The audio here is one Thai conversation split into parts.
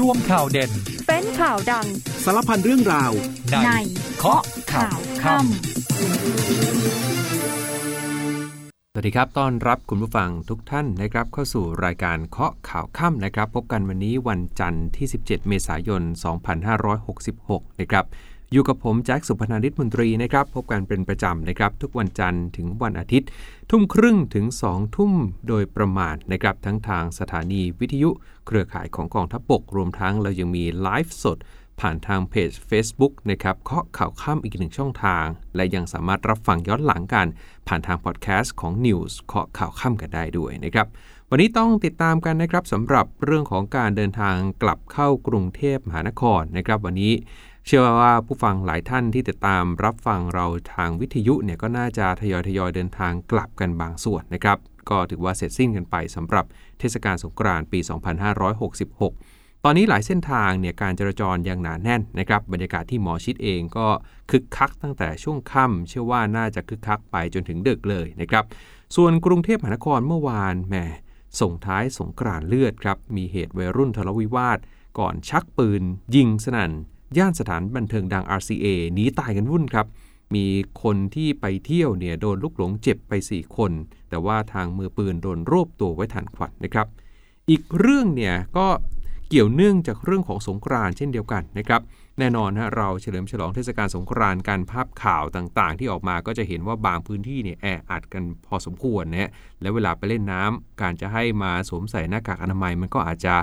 รวมข่าวเด่น เป็นข่าวดัง สารพันเรื่องราว ในในเคาะข่าวค่ำสวัสดีครับ ต้อนรับคุณผู้ฟังทุกท่านนะครับ เข้าสู่รายการเคาะข่าวค่ำนะครับ พบกันวันนี้วันจันทร์ที่ 17 เมษายน 2566 นะครับ อยู่กับผมแจ็คสุพนานิตมนตรีนะครับ พบกันเป็นประจำนะครับ ทุกวันจันทร์ถึงวันอาทิตย์ ทุ่มครึ่งถึง 2 ทุ่มโดยประมาณนะครับ ทั้งทางสถานีวิทยุ เครือข่ายของกองทัพบก รวมทั้งเรายังมีไลฟ์สดผ่านทางเพจ Facebook นะครับเคาะข่าวข้ามอีกหนึ่งช่องทาง และยังสามารถรับฟังย้อนหลังกัน ผ่านทางพอดแคสต์ของ News เคาะข่าวข้ามกันได้ด้วยนะครับ วันนี้ต้องติดตามกันนะครับสำหรับเรื่องของการเดินทางกลับเข้ากรุงเทพมหานครนะครับ วันนี้เชื่อว่าผู้ฟังหลายท่านที่ติดตามรับฟังเราทางวิทยุเนี่ยก็น่าจะทยอยทยอยเดินทางกลับกันบางส่วนนะครับ ก็ถือว่าเสร็จสิ้นกันไปสำหรับเทศกาลสงกรานต์ปี 2566 ตอนนี้หลายเส้นทางเนี่ยการจราจรยังหนาแน่นนะครับบรรยากาศที่หมอชิดเองก็คึกคักตั้งแต่ช่วงค่ำเชื่อว่าน่าจะคึกคักไปจนถึงดึกเลยนะครับ ส่วนกรุงเทพมหานครเมื่อวานแหมส่งท้ายสงกรานต์เลือดครับมีเหตุวัยรุ่นทะเลาะวิวาทก่อนชักปืน ยิงสนั่น ย่านสถานบันเทิงดัง RCA หนีตายกันวุ่นครับ มีคนที่ไปเที่ยวเนี่ยโดนลูกหลงเจ็บไป 4 คน แต่ว่าทางมือปืนโดนรวบตัวไว้ทันควันนะครับ อีกเรื่องเนี่ยก็เกี่ยวเนื่องจากเรื่องของสงกรานเช่นเดียวกันนะครับแน่นอนฮะเราเฉลิมฉลองเทศกาลสงกรานต์การภาพข่าวต่างๆ ที่ออกมาก็จะเห็นว่าบางพื้นที่เนี่ยแออัดกันพอสมควรนะฮะแล้วเวลาไปเล่นน้ำการจะให้มาสวมใส่หน้ากากอนามัยมันก็อาจจะ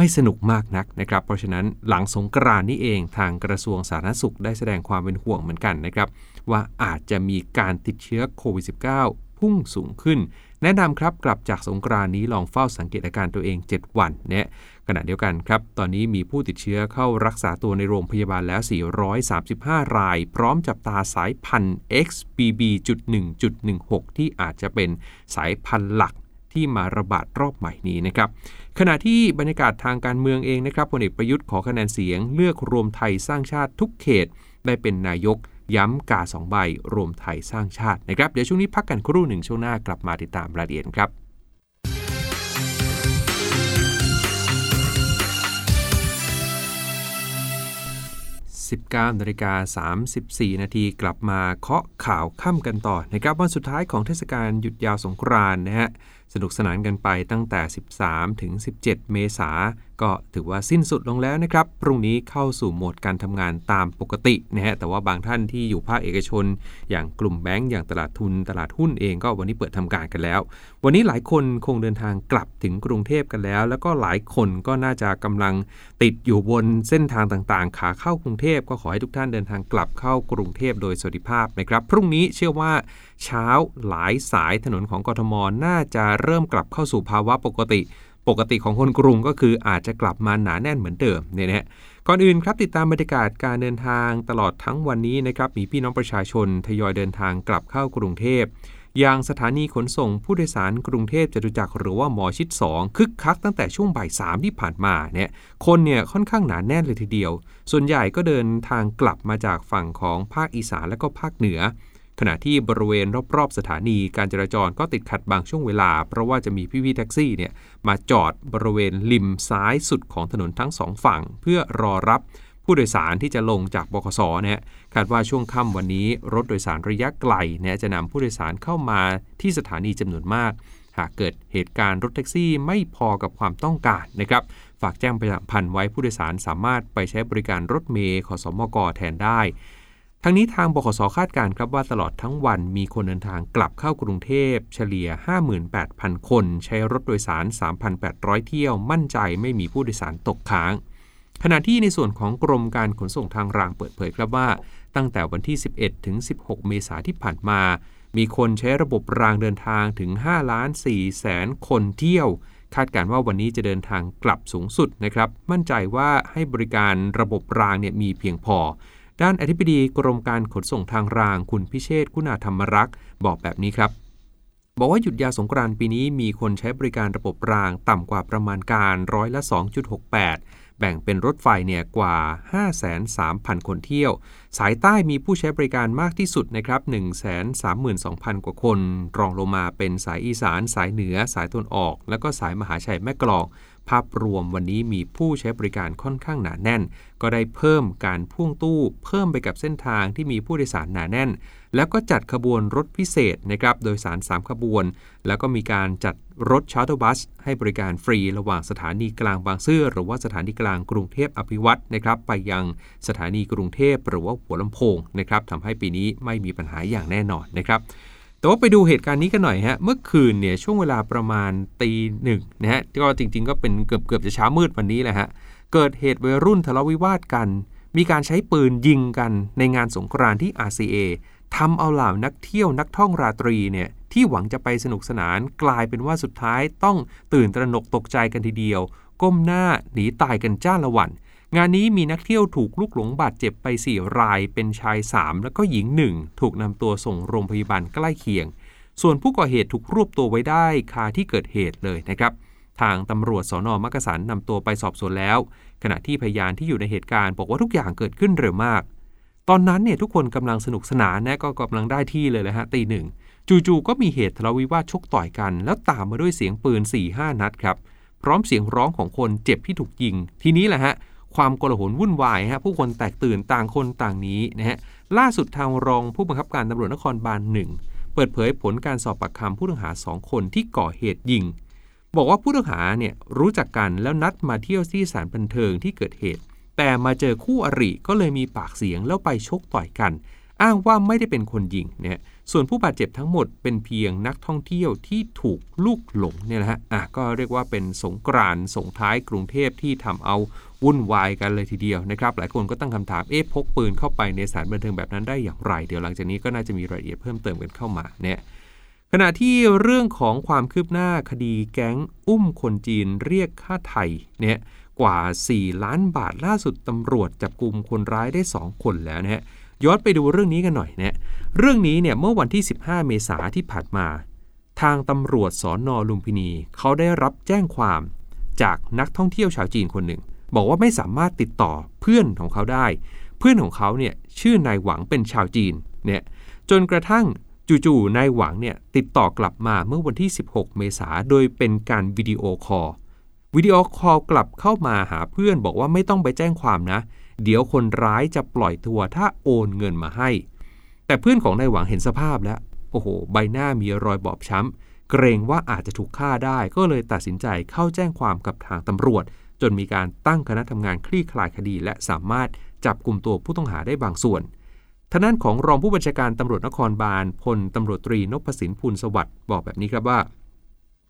ไม่สนุกมากนักนะครับ เพราะฉะนั้นหลังสงกรานนี่เองทางกระทรวงสาธารณสุขได้แสดงความเป็นห่วงเหมือนกันนะครับ ว่าอาจจะมีการติดเชื้อโควิด -19 พุ่งสูงขึ้น แนะนำครับกลับจากสงกรานนี้ลองเฝ้าสังเกตอาการตัวเอง 7 วันเนี่ยขณะเดียวกันครับ ตอนนี้มีผู้ติดเชื้อเข้ารักษาตัวในโรงพยาบาลแล้ว 435 ราย พร้อมจับตาสายพันธุ์ XBB.1.16 ที่อาจจะเป็นสายพันธุ์หลัก ที่มาระบาดรอบใหม่นี้นะครับขณะที่บรรยากาศทางการเมืองเองนะครับพลเอกประยุทธ์ขอคะแนนเสียงเลือกรวมไทยสร้างชาติทุกเขต ได้เป็นนายก ย้ำกาสองใบ รวมไทยสร้างชาตินะครับเดี๋ยวช่วงนี้พักกันครู่หนึ่งช่วงหน้ากลับมาติดตามรายละเอียดครับ19นาฬิกา34 นาทีกลับมาเคาะข่าวค่ำกันต่อนะครับวันสุดท้ายของเทศกาลหยุดยาวสงกรานต์นะฮะ สนุกสนานกันไปตั้งแต่ 13 ถึง 17 เมษา ก็ถือว่าสิ้นสุดลงแล้วนะครับ พรุ่งนี้เข้าสู่โหมดการทำงานตามปกตินะฮะ แต่ว่าบางท่านที่อยู่ภาคเอกชน อย่างกลุ่มแบงก์อย่างตลาดทุน ตลาดหุ้นเองก็วันนี้เปิดทำการกันแล้ว วันนี้หลายคนคงเดินทางกลับถึงกรุงเทพกันแล้ว แล้วก็หลายคนก็น่าจะกำลังติดอยู่บนเส้นทางต่างๆ ขาเข้ากรุงเทพก็ขอให้ทุกท่านเดินทางกลับเข้ากรุงเทพโดยสวัสดิภาพนะครับ พรุ่งนี้เชื่อว่าเช้าหลายสายถนนของกทมน่าจะเริ่มกลับเข้าสู่ภาวะปกติ ปกติของคนกรุงก็คืออาจจะกลับมาหนาแน่นเหมือนเดิมเนี่ยนะฮะก่อนอื่นครับติดตามบรรยากาศการเดินทางตลอดทั้งวันนี้นะครับมีพี่น้องประชาชนทยอยเดินทางกลับเข้ากรุงเทพอย่างสถานีขนส่งผู้โดยสารกรุงเทพจตุจักรหรือว่าหมอชิด 2 คึกคักตั้งแต่ช่วงบ่ายสามที่ผ่านมาเนี่ยคนเนี่ยค่อนข้างหนาแน่นเลยทีเดียว ส่วนใหญ่ก็เดินทางกลับมาจากฝั่งของภาคอีสานและก็ภาคเหนือ ขณะที่บริเวณรอบๆสถานีการจราจรก็ติดขัดบางช่วงเวลา เพราะว่าจะมีพี่ๆแท็กซี่เนี่ยมาจอดบริเวณริมซ้ายสุดของถนนทั้งสองฝั่ง เพื่อรอรับผู้โดยสารที่จะลงจากบขสเนี่ยคาดว่าช่วงค่ำวันนี้รถโดยสารระยะไกลเนี่ยจะนำผู้โดยสารเข้ามาที่สถานีจำนวนมาก หากเกิดเหตุการณ์รถแท็กซี่ไม่พอกับความต้องการนะครับฝากแจ้งประชาสัมพันธ์ไว้ผู้โดยสารสามารถไปใช้บริการรถเมย์ขอสมกแทนได้ ทั้งนี้ทางบขสคาดการณ์ครับว่าตลอดทั้งวันมีคนเดินทางกลับเข้ากรุงเทพ เฉลี่ย 58,000 คน ใช้รถโดยสาร 3,800 เที่ยว มั่นใจไม่มีผู้โดยสารตกค้าง ขณะที่ในส่วนของกรมการขนส่งทางรางเปิดเผยครับว่า ตั้งแต่วันที่ 11 ถึง 16 เมษาที่ผ่านมา มีคนใช้ระบบรางเดินทางถึง5ล้าน4แสนคนเที่ยว คาดการณ์ว่าวันนี้จะเดินทางกลับสูงสุดนะครับ มั่นใจว่าให้บริการระบบรางเนี่ยมีเพียงพอ ด้านอธิบดีกรมการขนส่งทางราง คุณพิเชษคุณาธรรมรักษ์บอกแบบนี้ครับ บอกว่าหยุดยาวสงกรานต์ปีนี้มีคนใช้บริการระบบรางต่ำกว่าประมาณการร้อยละ 2.68 แบ่งเป็นรถไฟเนี่ยกว่า 530,000คนเที่ยว สายใต้มีผู้ใช้บริการมากที่สุดนะครับ132,000 กว่าคน รองลงมาเป็นสายอีสาน สายเหนือ สายตะวันออก แล้วก็สายมหาชัยแม่กลอง ภาพรวมวันนี้มีผู้ใช้บริการค่อนข้างหนาแน่น ก็ได้เพิ่มการพ่วงตู้ เพิ่มไปกับเส้นทางที่มีผู้โดยสารหนาแน่น แล้วก็จัดขบวนรถพิเศษนะครับโดยสาร 3 ขบวน แล้วก็มีการจัดรถชาร์ตบัส ให้บริการฟรีระหว่างสถานีกลางบางซื่อหรือว่าสถานีกลางกรุงเทพอภิวัตนะครับไปยังสถานีกรุงเทพหรือว่าหัวลำโพงนะครับทำให้ปีนี้ไม่มีปัญหาอย่างแน่นอนนะครับ แต่ว่าไปดูเหตุการณ์นี้กันหน่อยฮะ เมื่อคืนเนี่ยช่วงเวลาประมาณตีหนึ่งนะฮะ ก็จริง ๆ ก็เป็นเกือบเกือบจะเช้ามืดวันนี้แหละฮะ เกิดเหตุวัยรุ่นทะเลาะวิวาทกัน มีการใช้ปืนยิงกันในงานสงกรานต์ที่ RCA ทำเอาเหล่านักเที่ยวนักท่องราตรีเนี่ยที่หวังจะไปสนุกสนานกลายเป็นว่าสุดท้ายต้องตื่นตระหนกตกใจกันทีเดียว ก้มหน้าหนีตายกันจ้าละวัน งานนี้มีนักเที่ยวถูกลูกหลงบาดเจ็บไป 4 ราย เป็นชาย 3 แล้วก็หญิง 1 ถูกนำตัวส่งโรงพยาบาลใกล้เคียง ส่วนผู้ก่อเหตุถูกรวบตัวไว้ได้คาที่เกิดเหตุเลยนะครับ ทางตำรวจสอนอมักกะสันนำตัวไปสอบสวนแล้ว ขณะที่พยานที่อยู่ในเหตุการณ์บอกว่าทุกอย่างเกิดขึ้นเร็วมาก ตอนนั้นเนี่ยทุกคนกำลังสนุกสนานนะก็กำลังได้ที่เลยแหละฮะตีหนึ่งจู่ๆก็มีเหตุทะเลาวิวาทชกต่อยกัน แล้วตามมาด้วยเสียงปืน4ี่ห้านัดครับพร้อมเสียงร้องของคนเจ็บที่ถูกยิง ทีนี้แหละฮะ ความโกลาหลวุ่นวายฮะผู้คนแตกตื่นต่างคนต่างนี้นะฮะล่าสุดทางรองผู้บังคับการตำรวจนครบาลหนึ่งเปิดเผยผลการสอบปากคำผู้ต้องหาสองคนที่ก่อเหตุยิง บอกว่าผู้ต้องหาเนี่ยรู้จักกันแล้วนัดมาเที่ยวที่สถานบันเทิงที่เกิดเหตุ แต่มาเจอคู่อริก็เลยมีปากเสียงแล้วไปชกต่อยกัน อ้างว่าไม่ได้เป็นคนยิงเนี่ย ส่วนผู้บาดเจ็บทั้งหมดเป็นเพียงนักท่องเที่ยวที่ถูกลูกหลงเนี่ยนะฮะอะก็เรียกว่าเป็นสงกรานต์ส่งท้ายกรุงเทพที่ทำเอาวุ่นวายกันเลยทีเดียวนะครับ หลายคนก็ตั้งคำถามเอ๊ะพกปืนเข้าไปในสถานบันเทิงแบบนั้นได้อย่างไร เดี๋ยวหลังจากนี้ก็น่าจะมีรายละเอียดเพิ่มเติมกันเข้ามาเนี่ยขณะที่เรื่องของความคืบหน้าคดีแก๊งอุ้มคนจีนเรียกค่าไทยเนี่ยกว่า 4 ล้านบาทล่าสุดตำรวจจับกลุ่มคนร้ายได้ 2 คนแล้วนะฮะ ย้อนไปดูเรื่องนี้กันหน่อยนะเรื่องนี้เนี่ยเมื่อวันที่ 15 เมษาที่ผ่านมา ทางตำรวจสอนอลุมพินี เขาได้รับแจ้งความจากนักท่องเที่ยวชาวจีนคนหนึ่ง บอกว่าไม่สามารถติดต่อเพื่อนของเขาได้ เพื่อนของเขาเนี่ยชื่อนายหวังเป็นชาวจีนเนี่ยจนกระทั่งจู่ๆนายหวังเนี่ยติดต่อกลับมาเมื่อวันที่ 16 เมษาโดยเป็นการวิดีโอคอลวิดีโอคอลกลับเข้ามาหาเพื่อนบอกว่าไม่ต้องไปแจ้งความนะ เดี๋ยวคนร้ายจะปล่อยตัวถ้าโอนเงินมาให้ แต่เพื่อนของนายหวังเห็นสภาพแล้ว โอ้โห ใบหน้ามีรอยบอบช้ำ เกรงว่าอาจจะถูกฆ่าได้ ก็เลยตัดสินใจเข้าแจ้งความกับทางตำรวจ จนมีการตั้งคณะทำงานคลี่คลายคดี และสามารถจับกลุ่มตัวผู้ต้องหาได้บางส่วนทางด้านของรองผู้บัญชาการตำรวจนครบาลพลตำรวจตรีนพสินพูลสวัสดิ์บอกแบบนี้ครับว่า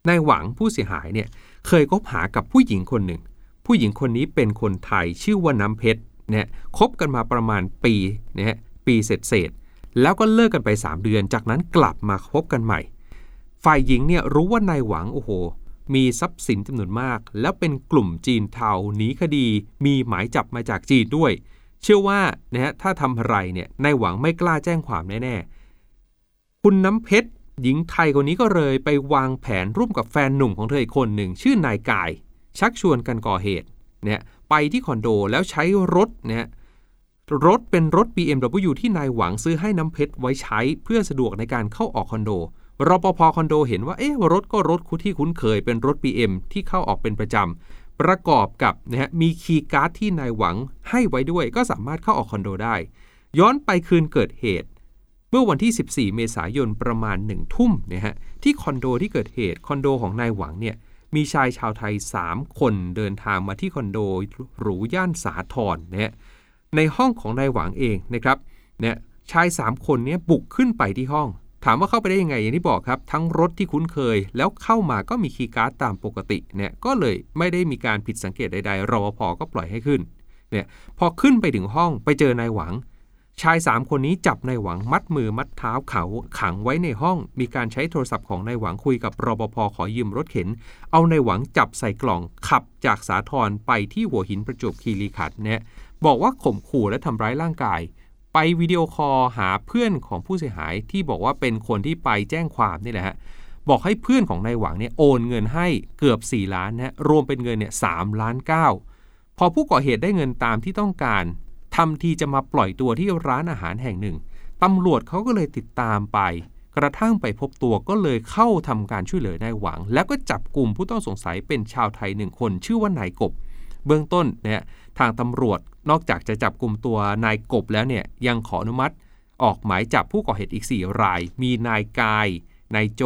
นายหวังผู้เสียหายเนี่ยเคยคบหากับผู้หญิงคนหนึ่ง ผู้หญิงคนนี้เป็นคนไทยชื่อว่าน้ำเพชร เนี่ยคบกันมาประมาณปีนะฮะปีเศษเศษแล้วก็เลิกกันไป 3 เดือน จากนั้นกลับมาคบกันใหม่ ฝ่ายหญิงเนี่ยรู้ว่านายหวังโอ้โห มีทรัพย์สินจำนวนมาก แล้วเป็นกลุ่มจีนเทาหนีคดี มีหมายจับมาจากจีนด้วย เชื่อว่านะฮะถ้าทำอะไรเนี่ยนายหวังไม่กล้าแจ้งความแน่ๆคุณน้ำเพชรหญิงไทยคนนี้ก็เลยไปวางแผนร่วมกับแฟนหนุ่มของเธออีกคนหนึ่งชื่อนายกาย ชักชวนกันก่อเหตุเนี่ย ไปที่คอนโดแล้วใช้รถเนี่ยรถเป็นรถ BMW ที่นายหวังซื้อให้น้ำเพชรไว้ใช้เพื่อสะดวกในการเข้าออกคอนโดรปภคอนโดเห็นว่าเอ๊ะรถก็รถที่คุ้นเคยเป็นรถ BM ที่เข้าออกเป็นประจำประกอบกับนะฮะมีคีย์การ์ดที่นายหวังให้ไว้ด้วย ก็สามารถเข้าออกคอนโดได้ ย้อนไปคืนเกิดเหตุ เมื่อวันที่ 14 เมษายนประมาณ1ทุ่มนะฮะที่คอนโดที่เกิดเหตุคอนโดของนายหวังเนี่ย มีชายชาวไทย 3 คนเดินทางมาที่คอนโดหรูย่านสาทรนะฮะในห้องของนายหวังเองนะครับเนี่ยชาย 3 คนนี้บุกขึ้นไปที่ห้อง ถามว่าเข้าไปได้ยังไงอย่างที่บอกครับ ทั้งรถที่คุ้นเคย แล้วเข้ามาก็มีคีย์การ์ดตามปกติเนี่ยก็เลยไม่ได้มีการผิดสังเกตใดๆรอพอก็ปล่อยให้ขึ้นเนี่ยพอขึ้นไปถึงห้องไปเจอนายหวัง ชายสามคนนี้จับนายหวังมัดมือมัดเท้าเขาขังไว้ในห้อง มีการใช้โทรศัพท์ของนายหวังคุยกับรปภขอยืมรถเข็น เอานายหวังจับใส่กล่องขับจากสาทรไปที่หัวหินประจวบคีรีขันเนี่ยบอกว่าข่มขู่และทำร้ายร่างกาย ไปวิดีโอคอลหาเพื่อนของผู้เสียหายที่บอกว่าเป็นคนที่ไปแจ้งความนี่แหละฮะบอกให้เพื่อนของนายหวังเนี่ยโอนเงินให้เกือบ 4 ล้านนะรวมเป็นเงินเนี่ยสล้าน9พอผู้ก่อเหตุได้เงินตามที่ต้องการ ทำทีจะมาปล่อยตัวที่ร้านอาหารแห่งหนึ่งตำรวจเขาก็เลยติดตามไป กระทั่งไปพบตัวก็เลยเข้าทำการช่วยเหลือได้หวัง แล้วก็จับกลุ่มผู้ต้องสงสัยเป็นชาวไทยหนึ่งคนชื่อว่านายกบ เบื้องต้นเนี่ยทางตำรวจนอกจากจะจับกลุ่มตัวนายกบแล้วเนี่ยยังขออนุมัติ ออกหมายจับผู้ก่อเหตุอีก 4 ราย มีนายกายนายโจ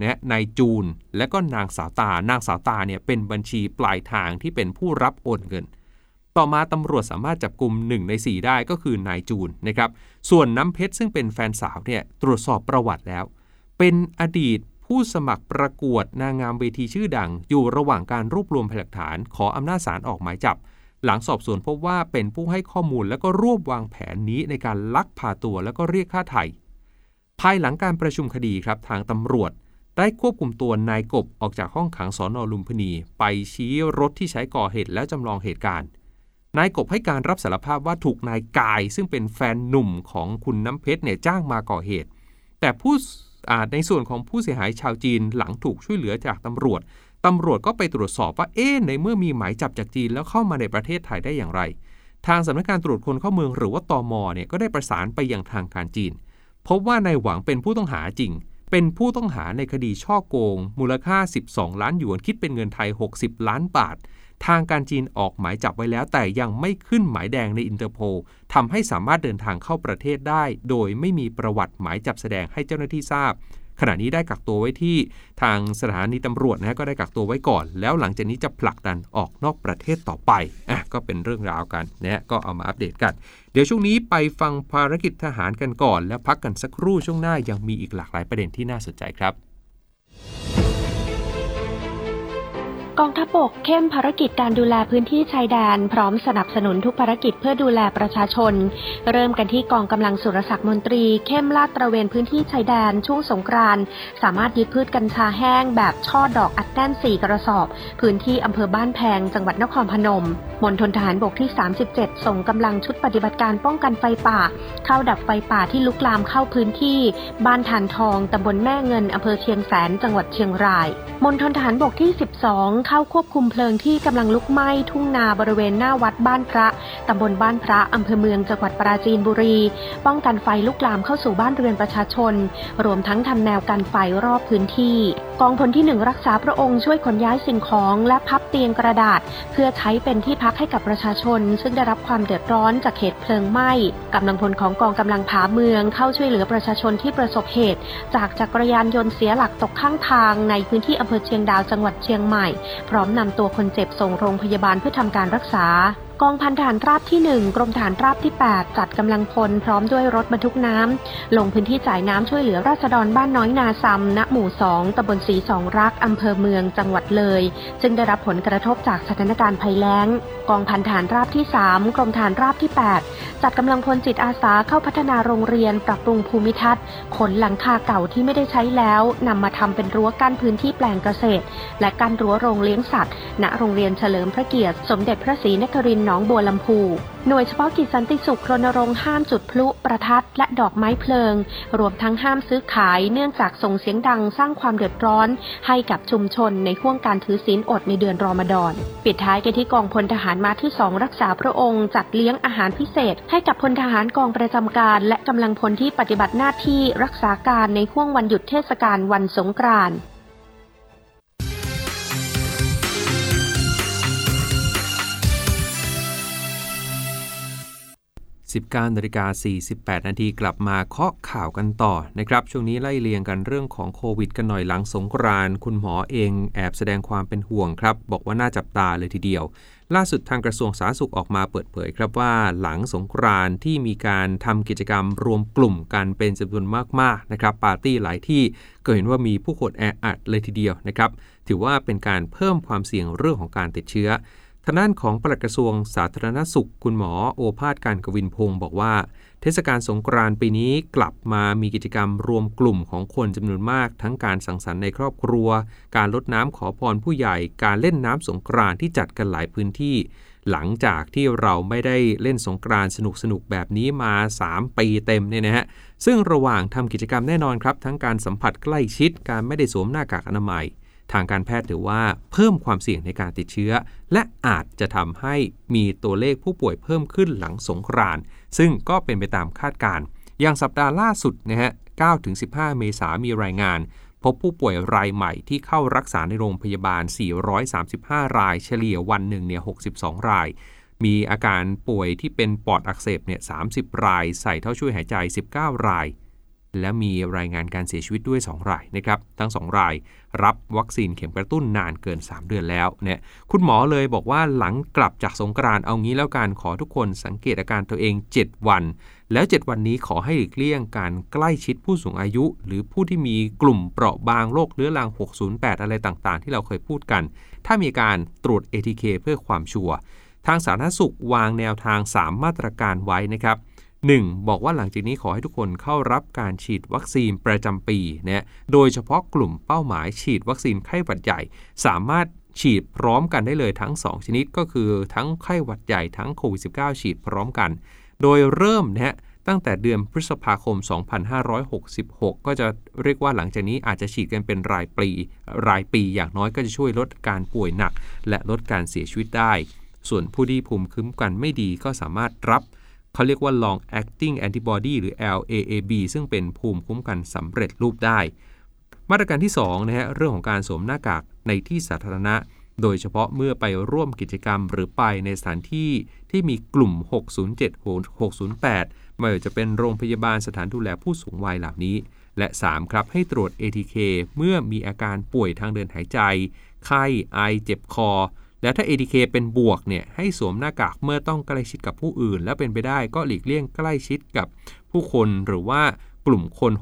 นะนายจูน และก็นางสาวตา นางสาวตาเนี่ยเป็นบัญชีปลายทางที่เป็นผู้รับโอนเงิน ต่อมาตำรวจสามารถจับกลุ่ม1ใน 4 ได้ก็คือนายจูนนะครับ ส่วนน้ำเพชรซึ่งเป็นแฟนสาวเนี่ยตรวจสอบประวัติแล้ว เป็นอดีตผู้สมัครประกวดนางงามเวทีชื่อดัง อยู่ระหว่างการรวบรวมพยานหลักฐานขออำนาจศาลออกหมายจับ หลังสอบสวนพบว่าเป็นผู้ให้ข้อมูลและก็รวบวางแผนนี้ในการลักพาตัวแล้วก็เรียกค่าไถ่ภายหลังการประชุมคดีครับทางตำรวจได้ควบคุมตัวนายกบออกจากห้องขังสอนอลุมพินี ไปชี้รถที่ใช้ก่อเหตุและจำลองเหตุการณ์ นายกบให้การรับสารภาพว่าถูกนายกาย ซึ่งเป็นแฟนหนุ่มของคุณน้ำเพชรเนี่ยจ้างมาก่อเหตุ แต่ผู้ในส่วนของผู้เสียหายชาวจีนหลังถูกช่วยเหลือจากตำรวจตำรวจก็ไปตรวจสอบว่าเอ๊ในเมื่อมีหมายจับจากจีนแล้วเข้ามาในประเทศไทยได้อย่างไร ทางสำนักงานตรวจคนเข้าเมืองหรือว่าตอมเนี่ยก็ได้ประสานไปยังทางการจีน พบว่านายหวังเป็นผู้ต้องหาจริง เป็นผู้ต้องหาในคดีฉ้อโกง มูลค่า 12 ล้านหยวนคิดเป็นเงินไทย 60 ล้านบาท ทางการจีนออกหมายจับไว้แล้ว แต่ยังไม่ขึ้นหมายแดงในอินเตอร์โพลทำให้สามารถเดินทางเข้าประเทศได้ โดยไม่มีประวัติหมายจับแสดงให้เจ้าหน้าที่ทราบ ขณะนี้ได้กักตัวไว้ที่ทางสถานีตำรวจนะก็ได้กักตัวไว้ก่อน แล้วหลังจากนี้จะผลักดันออกนอกประเทศต่อไปอะก็เป็นเรื่องราวกันนะก็เอามาอัปเดตกัน เดี๋ยวช่วงนี้ไปฟังภารกิจทหารกันก่อน แล้วพักกันสักครู่ช่วงหน้ายังมีอีกหลากหลายประเด็นที่น่าสนใจครับ กองทัพบกเข้มภารกิจการดูแลพื้นที่ชายแดน พร้อมสนับสนุนทุกภารกิจเพื่อดูแลประชาชน เริ่มกันที่กองกำลังสุรศักดิ์มนตรี เข้มลาดตระเวนพื้นที่ชายแดน ช่วงสงกรานสามารถยึดพืชกัญชาแห้ง แบบช่อดอกอัดแน่นสี่กระสอบ พื้นที่อำเภอบ้านแพง จังหวัดนครพนมมณฑลทหารบกที่ 37 ส่งกำลังชุดปฏิบัติการป้องกันไฟป่า เข้าดับไฟป่าที่ลุกลามเข้าพื้นที่ บ้านฐานทองตำบลแม่เงินอำเภอเชียงแสนจังหวัดเชียงรายมณฑลทหารบกที่ 12เข้าควบคุมเพลิงที่กำลังลุกไหม้ทุ่งนาบริเวณหน้าวัดบ้านพระตำบลบ้านพระอำเภอเมืองจังหวัดปราจีนบุรี ป้องกันไฟลุกลามเข้าสู่บ้านเรือนประชาชน รวมทั้งทำแนวกันไฟรอบพื้นที่ กองพลที่หนึ่งรักษาพระองค์ช่วยขนย้ายสิ่งของและพับเตียงกระดาษ เพื่อใช้เป็นที่พักให้กับประชาชน ซึ่งได้รับความเดือดร้อนจากเหตุเพลิงไหม้กำลังพลของกองกำลังผาเมืองเข้าช่วยเหลือประชาชนที่ประสบเหตุ จากจักรยานยนต์เสียหลักตกข้างทางในพื้นที่อำเภอเชียงดาวจังหวัดเชียงใหม่พร้อมนำตัวคนเจ็บส่งโรงพยาบาลเพื่อทำการรักษา กองพันฐานราบที่ 1 กรมฐานราบที่ 8 จัดกำลังพลพร้อมด้วยรถบรรทุกน้ำ ลงพื้นที่จ่ายน้ำช่วยเหลือราษฎรบ้านน้อยนาซำณหมู่ 2ตำบลสีสองรักอำเภอเมืองจังหวัดเลย ซึ่งได้รับผลกระทบจากสถานการณ์ภัยแล้ง กองพันฐานราบที่ 3 กรมฐานราบที่ 8 จัดกำลังพลจิตอาสาเข้าพัฒนาโรงเรียน ปรับปรุงภูมิทัศน์ขนหลังคาเก่าที่ไม่ได้ใช้แล้วนำมาทำเป็นรั้วกั้นพื้นที่แปลงเกษตร และกั้นรั้วโรงเลี้ยงสัตว์ ณโรงเรียนเฉลิมพระเกียรติ สมเด็จพระศรีนครินทร์องบัวลำพู หน่วยเฉพาะกิจสันติสุขรณรงค์ห้ามจุดพลุประทัดและดอกไม้เพลิง รวมทั้งห้ามซื้อขายเนื่องจากส่งเสียงดังสร้างความเดือดร้อนให้กับชุมชนในห่วงการถือศีลอดในเดือนรอมฎอน ปิดท้ายกันที่กองพลทหารมาที่2รักษาพระองค์จัดเลี้ยงอาหารพิเศษ ให้กับพลทหารกองประจำการ และกำลังพลที่ปฏิบัติหน้าที่รักษาการในห่วงวันหยุดเทศกาลวันสงกรานต์ 19นาฬิกา48 นาทีกลับมาเคาะข่าวกันต่อนะครับ ช่วงนี้ไล่เลียงกันเรื่องของโควิดกันหน่อยหลังสงกรานต์คุณหมอเองแอบแสดงความเป็นห่วงครับ บอกว่าน่าจับตาเลยทีเดียว ล่าสุดทางกระทรวงสาธารณสุขออกมาเปิดเผยครับว่าหลังสงกรานต์ที่มีการทำกิจกรรมรวมกลุ่มกันเป็นจำนวนมากๆนะครับปาร์ตี้หลายที่ก็เห็นว่ามีผู้คนแออัดเลยทีเดียวนะครับถือว่าเป็นการเพิ่มความเสี่ยงเรื่องของการติดเชื้อ ทางด้านของปลัดกระทรวงสาธารณสุข คุณหมอโอภาสการกวินพงศ์บอกว่า เทศกาลสงกรานต์ปีนี้กลับมามีกิจกรรมรวมกลุ่มของคนจำนวนมาก ทั้งการสังสรรค์ในครอบครัว การลดน้ำขอพรผู้ใหญ่ การเล่นน้ำสงกรานต์ที่จัดกันหลายพื้นที่ หลังจากที่เราไม่ได้เล่นสงกรานต์สนุกๆแบบนี้มา 3 ปีเต็มเนี่ยนะฮะซึ่งระหว่างทำกิจกรรมแน่นอนครับ ทั้งการสัมผัสใกล้ชิดการไม่ได้สวมหน้ากากอนามัย ทางการแพทย์ถือว่าเพิ่มความเสี่ยงในการติดเชื้อ และอาจจะทำให้มีตัวเลขผู้ป่วยเพิ่มขึ้นหลังสงกรานต์ซึ่งก็เป็นไปตามคาดการณ์อย่างสัปดาห์ล่าสุดนะฮะ9-15 เมษายนมีรายงาน พบผู้ป่วยรายใหม่ที่เข้ารักษาในโรงพยาบาล 435 ราย เฉลี่ยวันหนึ่งเนี่ย 62 ราย มีอาการป่วยที่เป็นปอดอักเสบเนี่ย 30 ราย ใส่เท่อช่วยหายใจ 19 ราย และมีรายงานการเสียชีวิตด้วย 2 รายนะครับ ทั้ง 2 รายรับวัคซีนเข็มกระตุ้นนานเกิน 3 เดือนแล้วเนี่ยคุณหมอเลยบอกว่าหลังกลับจากสงกรานเอางี้แล้วการขอทุกคนสังเกตอาการตัวเอง 7 วัน แล้ว 7 วันนี้ขอให้หลีกเลี่ยงการใกล้ชิดผู้สูงอายุ หรือผู้ที่มีกลุ่มเปราะบางโรคเรื้อรัง 608 อะไรต่างๆ ที่เราเคยพูดกัน ถ้ามีการตรวจ ATK เพื่อความชัวร์ทางสาธารณสุขวางแนวทาง 3 มาตรการไว้นะครับ 1. บอกว่าหลังจากนี้ขอให้ทุกคนเข้ารับการฉีดวัคซีนประจำปีนะโดยเฉพาะกลุ่มเป้าหมายฉีดวัคซีนไข้หวัดใหญ่ สามารถฉีดพร้อมกันได้เลยทั้ง 2 ชนิดก็คือทั้งไข้หวัดใหญ่ทั้งโควิด -19 ฉีดพร้อมกัน โดยเริ่มนะฮะตั้งแต่เดือนพฤษภาคม 2566 ก็จะเรียกว่าหลังจากนี้อาจจะฉีดกันเป็นรายปี รายปีอย่างน้อยก็จะช่วยลดการป่วยหนัก และลดการเสียชีวิตได้ ส่วนผู้ที่ภูมิคุ้มกันไม่ดีก็สามารถรับ เขาเรียกว่า long acting antibody หรือ LAAB ซึ่งเป็นภูมิคุ้มกันสำเร็จรูปได้ มาตรการที่2นะฮะเรื่องของการสวมหน้ากากในที่สาธารณะ โดยเฉพาะเมื่อไปร่วมกิจกรรม หรือไปในสถานที่ที่มีกลุ่ม 607 608 ไม่ว่าจะเป็นโรงพยาบาลสถานดูแลผู้สูงวัยเหล่านี้ และ 3 ครับให้ตรวจ ATK เมื่อมีอาการป่วยทางเดินหายใจ ไข้ไอเจ็บคอ แล้วถ้า ATK เป็นบวกเนี่ยให้สวมหน้ากากเมื่อต้องใกล้ชิดกับผู้อื่น แล้วเป็นไปได้ก็หลีกเลี่ยงใกล้ชิดกับผู้คนหรือว่ากลุ่มคน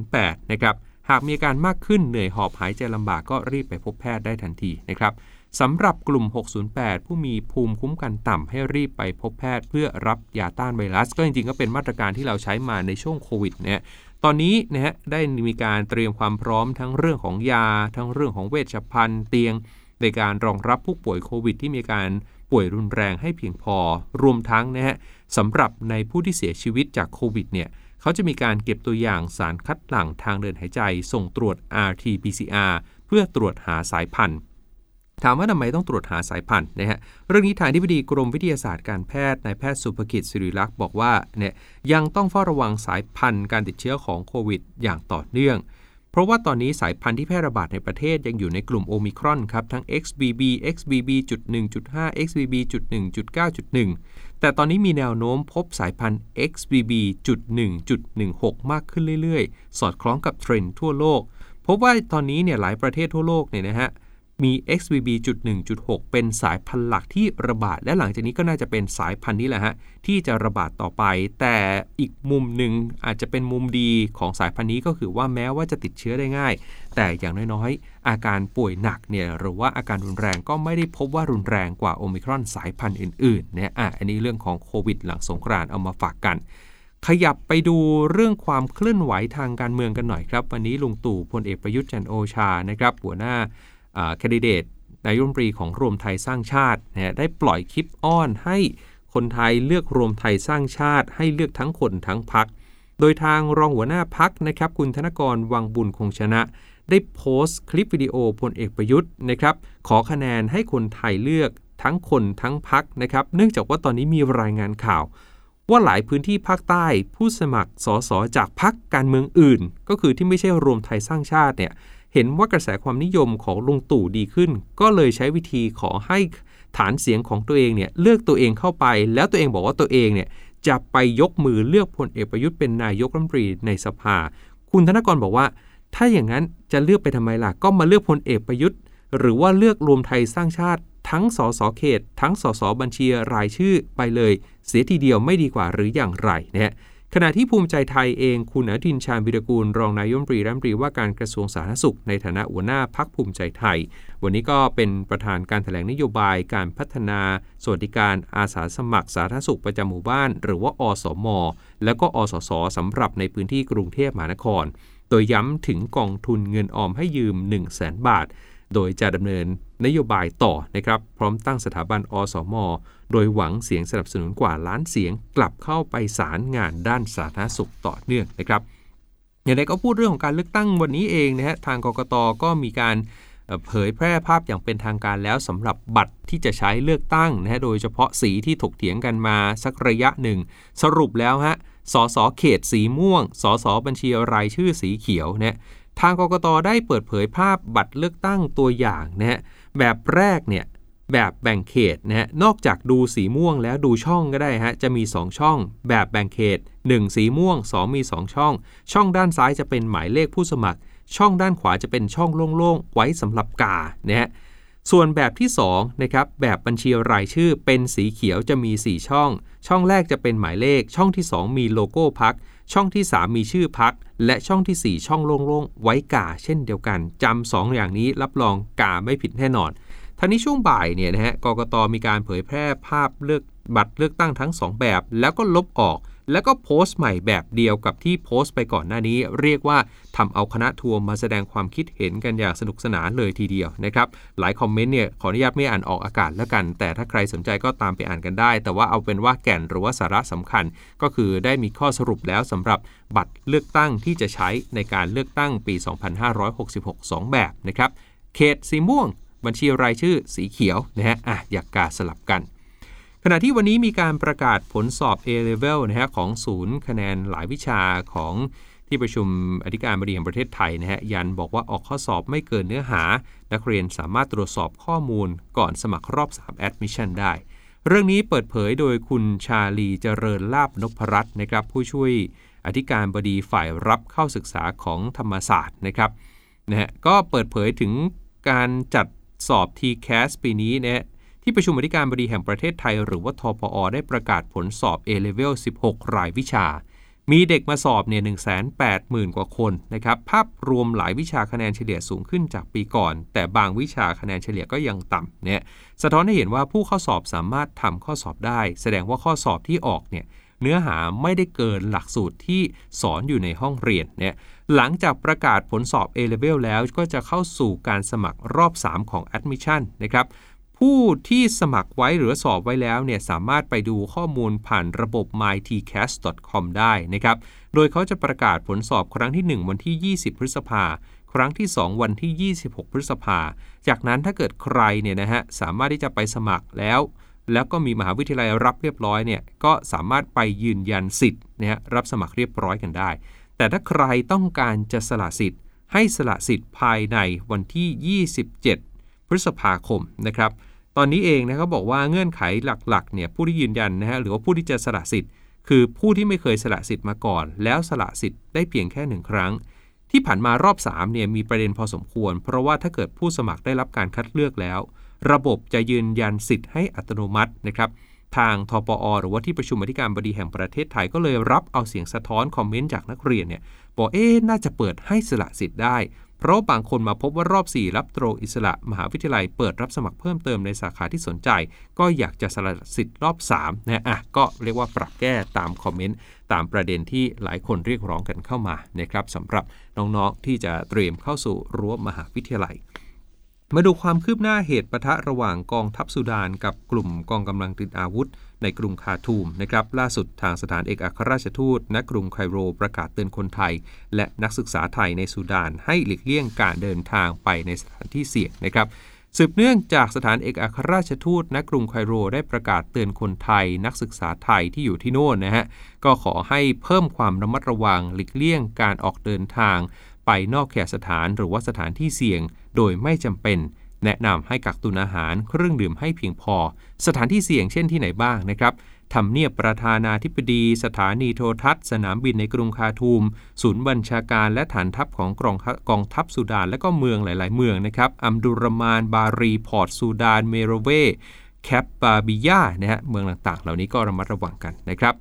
608 นะครับ หากมีอาการมากขึ้นเหนื่อยหอบหายใจลำบากก็รีบไปพบแพทย์ได้ทันทีนะครับสำหรับกลุ่ม 608 ผู้มีภูมิคุ้มกันต่ำให้รีบไปพบแพทย์เพื่อรับยาต้านไวรัส ก็จริงๆ ก็เป็นมาตรการที่เราใช้มาในช่วงโควิดเนี่ยตอนนี้นะฮะได้มีการเตรียมความพร้อมทั้งเรื่องของยา ทั้งเรื่องของเวชภัณฑ์เตียง ในการรองรับผู้ป่วยโควิด ที่มีการป่วยรุนแรงให้เพียงพอ รวมทั้งนะฮะสำหรับในผู้ที่เสียชีวิตจากโควิดเนี่ยเขาจะมีการเก็บตัวอย่างสารคัดหลั่งทางเดินหายใจ ส่งตรวจ RT-PCR เพื่อตรวจหาสายพันธุ์ถามว่าทำไมต้องตรวจหาสายพันธุ์นะฮะ เรื่องนี้ทางที่ปดีกรมวิทยาศาสตร์การแพทย์นายแพทย์สุภกิจสิริลักษ์บอกว่าเนี่ยยังต้องเฝ้าระวังสายพันธุ์การติดเชื้อของโควิด อย่างต่อเนื่อง ราะว่าตอนนี้สายพันธุ์ที่แพร่ระบาดในประเทศยังอยู่ในกลุ่มโอมิครอนครับ ทั้ง XBB XBB.1.5 XBB.1.9.1 แต่ตอนนี้มีแนวโน้มพบสายพันธุ์ XBB.1.16 มากขึ้นเรื่อยๆ สอดคล้องกับเทรนด์ทั่วโลก พบว่าตอนนี้เนี่ยหลายประเทศทั่วโลกเนี่ยนะฮะ มี XBB.1.6 เป็นสายพันธุ์หลักที่ระบาด และหลังจากนี้ก็น่าจะเป็นสายพันธุ์นี้แหละฮะที่จะระบาดต่อไป แต่อีกมุมหนึ่งอาจจะเป็นมุมดีของสายพันธุ์นี้ก็คือว่าแม้ว่าจะติดเชื้อได้ง่าย แต่อย่างน้อยๆ อาการป่วยหนักเนี่ยหรือว่าอาการรุนแรงก็ไม่ได้พบว่ารุนแรงกว่าโอมิครอนสายพันธุ์อื่นๆเนี่ยอะอันนี้เรื่องของโควิดหลังสงกรานเอามาฝากกันขยับไปดูเรื่องความเคลื่อนไหวทางการเมืองกันหน่อยครับ วันนี้ลุงตู่พลเอกประยุทธ์จันโอชานะครับ หัวหน้า แคนดิเดตนายมนตรีของรวมไทยสร้างชาตินะได้ปล่อยคลิปอ้อนให้คนไทยเลือกรวมไทยสร้างชาติ ให้เลือกทั้งคนทั้งพัก โดยทางรองหัวหน้าพักนะครับคุณธนกรวังบุญคงชนะ ได้โพสต์คลิปวิดีโอพลเอกประยุทธ์นะครับขอคะแนนให้คนไทยเลือกทั้งคนทั้งพักนะครับเนื่องจากว่าตอนนี้มีรายงานข่าว ว่าหลายพื้นที่ภาคใต้ผู้สมัครสสจากพักการเมืองอื่น ก็คือที่ไม่ใช่รวมไทยสร้างชาติเนี่ย เห็นว่ากระแสความนิยมของลุงตู่ดีขึ้น ก็เลยใช้วิธีขอให้ฐานเสียงของตัวเองเนี่ยเลือกตัวเองเข้าไป แล้วตัวเองบอกว่าตัวเองเนี่ยจะไปยกมือเลือกพลเอกประยุทธ์เป็นนายกรัฐมนตรีในสภา คุณธนกรบอกว่า ถ้าอย่างนั้นจะเลือกไปทำไมล่ะ ก็มาเลือกพลเอกประยุทธ์ หรือว่าเลือกรวมไทยสร้างชาติ ทั้งสสเขต ทั้งสสบัญชีรายชื่อไปเลย เสียทีเดียวไม่ดีกว่าหรืออย่างไรนะ ขณะที่ภูมิใจไทยเองคุณอนุทินชาญวิรกูล รองนายมปรีรัฐมนตรีว่าการกระทรวงสาธารณสุข ในฐานะหัวหน้าพักภูมิใจไทย วันนี้ก็เป็นประธานการถแถลงนโยบายการพัฒนาสวัสดิการอาสาสมัครสาธารณสุขประจำหมู่บ้าน หรือว่าอสม แล้วก็อสสสำหรับในพื้นที่กรุงเทพมหานคร โดยย้ำถึงกองทุนเงินออมให้ยืม 1 0 0 0 0แสนบาท โดยจะดำเนินนโยบายต่อนะครับ พร้อมตั้งสถาบันอสม โดยหวังเสียงสนับสนุนกว่าล้านเสียงกลับเข้าไปสารงานด้านสาธารณสุขต่อเนื่องนะครับ อย่างไรก็พูดเรื่องของการเลือกตั้งวันนี้เองนะฮะทางกกตก็มีการเผยแพร่ภาพอย่างเป็นทางการแล้วสำหรับบัตรที่จะใช้เลือกตั้งนะฮะโดยเฉพาะสีที่ถกเถียงกันมาสักระยะหนึ่ง สรุปแล้วฮะสสเขตสีม่วง สสบัญชีรายชื่อสีเขียวเนี่ย ทางกกตได้เปิดเผยภาพบัตรเลือกตั้งตัวอย่างนะฮะแบบแรกเนี่ยแบบแบ่งเขตนะฮะนอกจากดูสีม่วงแล้วดูช่องก็ได้ฮะจะมี 2 ช่อง แบบแบ่งเขต 1 สีม่วง 2 มี 2 ช่อง ช่องด้านซ้ายจะเป็นหมายเลขผู้สมัคร ช่องด้านขวาจะเป็นช่องโล่งๆไว้สำหรับกานะฮะส่วนแบบที่2นะครับแบบบัญชีรายชื่อเป็นสีเขียวจะมี 4 ช่อง ช่องแรกจะเป็นหมายเลข ช่องที่ 2 มีโลโก้พัก ช่องที่ 3 มีชื่อพัก และช่องทีสี่4 ช่องโล่งๆ ไว้กาเช่นเดียวกันจำสองอย่างนี้รับรองกาไม่ผิดแน่นอนทันนี้ช่วงบ่ายเนี่ยนะฮะกกตมีการเผยแพร่ภาพเลือกบัตรเลือกตั้งทั้ง 2 แบบ แล้วก็ลบออก แล้วก็โพสต์ใหม่แบบเดียวกับที่โพสต์ไปก่อนหน้านี้ เรียกว่าทำเอาคณะทัวร์มาแสดงความคิดเห็นกันอย่างสนุกสนานเลยทีเดียวนะครับ หลายคอมเมนต์เนี่ยขออนุญาตไม่อ่านออกอากาศแล้วกัน แต่ถ้าใครสนใจก็ตามไปอ่านกันได้ แต่ว่าเอาเป็นว่าแก่นหรือว่าสาระสำคัญ ก็คือได้มีข้อสรุปแล้วสำหรับบัตรเลือกตั้งที่จะใช้ในการเลือกตั้งปี 2566 2 แบบนะครับ เขตสีม่วง บัญชีรายชื่อสีเขียวนะฮะอะอยากกาสลับกัน ขณะที่วันนี้มีการประกาศผลสอบ A-Level นะฮะของศูนย์คะแนนหลายวิชาของที่ประชุมอธิการบดีแห่งประเทศไทยนะฮะยันบอกว่าออกข้อสอบไม่เกินเนื้อหา นักเรียนสามารถตรวจสอบข้อมูลก่อนสมัครรอบ 3 Admission ได้ เรื่องนี้เปิดเผยโดยคุณชาลีเจริญลาบนพรัตน์นะครับผู้ช่วยอธิการบดีฝ่ายรับเข้าศึกษาของธรรมศาสตร์นะครับนะฮะก็เปิดเผยถึงการจัดสอบ TCAS ปีนี้เนี่ย ที่ประชุมอธิการบดีแห่งประเทศไทย หรือว่าทพอได้ประกาศผลสอบ A-Level 16 รายวิชา มีเด็กมาสอบเนี่ย180,000 กว่าคนนะครับ ภาพรวมหลายวิชาคะแนนเฉลี่ยสูงขึ้นจากปีก่อน แต่บางวิชาคะแนนเฉลี่ยก็ยังต่ำเนี่ย สะท้อนให้เห็นว่าผู้เข้าสอบสามารถทำข้อสอบได้ แสดงว่าข้อสอบที่ออกเนี่ยเนื้อหาไม่ได้เกินหลักสูตรที่สอนอยู่ในห้องเรียนเนี่ย หลังจากประกาศผลสอบ A-Level แล้วก็จะเข้าสู่การสมัครรอบ 3 ของ Admission นะครับ ผู้ที่สมัครไว้หรือสอบไว้แล้วเนี่ยสามารถไปดูข้อมูลผ่านระบบ mytcast.com ได้นะครับ โดยเขาจะประกาศผลสอบครั้งที่ 1 วันที่ 20 พฤษภา ครั้งที่ 2 วันที่ 26 พฤษภา จากนั้นถ้าเกิดใครเนี่ยนะฮะสามารถที่จะไปสมัครแล้ว แล้วก็มีมหาวิทยาลัยรับเรียบร้อยเนี่ยก็สามารถไปยืนยันสิทธิ์นะฮะรับสมัครเรียบร้อยกันได้ แต่ถ้าใครต้องการจะสละสิทธิ์ ให้สละสิทธิ์ภายในวันที่ 27 พฤษภาคมนะครับ ตอนนี้เองนะเขาบอกว่าเงื่อนไขหลักๆเนี่ยผู้ที่ยืนยันนะฮะหรือว่าผู้ที่จะสละสิทธิ์ คือผู้ที่ไม่เคยสละสิทธิ์มาก่อน แล้วสละสิทธิ์ได้เพียงแค่หนึ่งครั้ง ที่ผ่านมารอบ3เนี่ยมีประเด็นพอสมควร เพราะว่าถ้าเกิดผู้สมัครได้รับการคัดเลือกแล้ว ระบบจะยืนยันสิทธิ์ให้อัตโนมัตินะครับทางทปอ หรือว่าที่ประชุมอธิการบดีแห่งประเทศไทยก็เลยรับเอาเสียงสะท้อนคอมเมนต์จากนักเรียนเนี่ยบอกเอ๊น่าจะเปิดให้สละสิทธิ์ได้ เพราะบางคนมาพบว่ารอบ 4 รับตรงอิสระ มหาวิทยาลัยเปิดรับสมัครเพิ่มเติมในสาขาที่สนใจ ก็อยากจะสละสิทธิ์รอบ3นะอะก็เรียกว่าปรับแก้ตามคอมเมนต์ตามประเด็นที่หลายคนเรียกร้องกันเข้ามานะครับสำหรับน้องๆที่จะเตรียมเข้าสู่รั้วมหาวิทยาลัยมาดูความคืบหน้าเหตุปะทะระหว่างกองทัพสุดานกับกลุ่มกองกำลังติดอาวุธ ในกรุงคาทูมนะครับล่าสุดทางสถานเอกอัครราชทูตณกรุงไคโรประกาศเตือนคนไทย และนักศึกษาไทยในสุดานให้หลีกเลี่ยงการเดินทางไปในสถานที่เสี่ยงนะครับสืบเนื่องจากสถานเอกอัครราชทูตณกรุงไคโรได้ประกาศเตือนคนไทย นักศึกษาไทยที่อยู่ที่โน่นนะฮะก็ขอให้เพิ่มความระมัดระวังหลีกเลี่ยงการออกเดินทาง ไปนอกแขกสถานหรือว่าสถานที่เสี่ยง โดยไม่จำเป็น แนะนำให้กักตุนอาหารเครื่องดื่มให้เพียงพอ สถานที่เสี่ยงเช่นที่ไหนบ้างนะครับทำเนียบประธานาธิบดี สถานีโทรทัศน์ สนามบินในกรุงคาทูม ศูนย์บัญชาการและฐานทัพของกองกองทัพสุดาน และก็เมืองหลาย ๆ เมืองนะครับอัมดุรมาน บารี พอร์ตสุดาน เมโรเวแคปบาบิยานะฮะเมืองต่าง ๆ เหล่านี้ก็ระมัดระวังกันนะครับ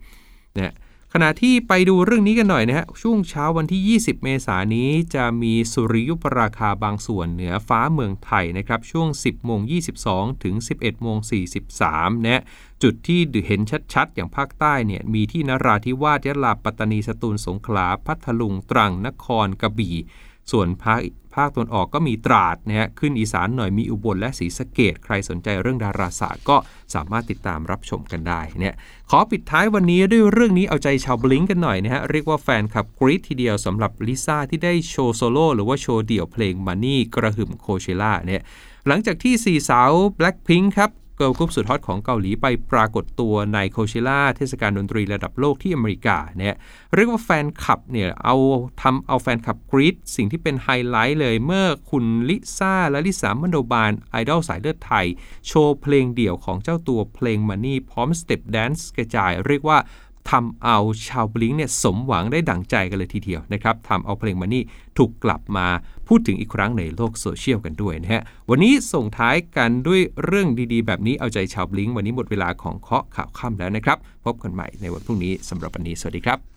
นะ ขณะที่ไปดูเรื่องนี้กันหน่อยนะฮะช่วงเช้าวันที่ 20 เมษายนนี้จะมีสุริยุปราคาบางส่วนเหนือฟ้าเมืองไทยนะครับช่วง 10โมง22 ถึง 11โมง43นะจุดที่เห็นชัดๆ อย่างภาคใต้เนี่ยมีที่นราธิวาสยะลาปัตตานีสตูลสงขลาพัทลุงตรังนครกระบี่ ส่วนภาค ภาคตะวันออกก็มีตราดนะฮะขึ้นอีสานหน่อยมีอุบลและศรีสะเกษใครสนใจเรื่องดาราศาสตร์ก็สามารถติดตามรับชมกันได้เนี่ยขอปิดท้ายวันนี้ด้วยเรื่องนี้เอาใจชาว Blink กันหน่อยนะฮะเรียกว่าแฟนคลับกรี๊ดทีเดียวสำหรับลิซ่าที่ได้โชว์โซโล่หรือว่าโชว์เดี่ยวเพลง Money กระหึ่ม Coachella เนี่ยหลังจากที่สี่สาว Blackpink ครับ เกิร์ลกรุ๊ปสุดฮอตของเกาหลีไปปรากฏตัวใน Coachella เทศกาลดนตรีระดับโลกที่อเมริกาเนี่ยเรียกว่าแฟนคลับเนี่ยเอาทำเอาแฟนคลับกรี๊ดสิ่งที่เป็นไฮไลท์เลยเมื่อคุณลิซ่าและลิสามโนบาลไอดอลสายเลือดไทย โชว์เพลงเดี่ยวของเจ้าตัวเพลง Money พร้อมสเต็ปแดนซ์กระจายเรียกว่า ทำเอาชาว Blink เนี่ยสมหวังได้ดั่งใจกันเลยทีเดียวนะครับทำเอาเพลง Moneyถูกกลับมาพูดถึงอีกครั้งในโลกโซเชียลกันด้วยนะฮะ วันนี้ส่งท้ายกันด้วยเรื่องดีๆ แบบนี้เอาใจชาวบลิงวันนี้หมดเวลาของเคาะข่าวค่ำแล้วนะครับ พบกันใหม่ในวันพรุ่งนี้สำหรับวันนี้สวัสดีครับ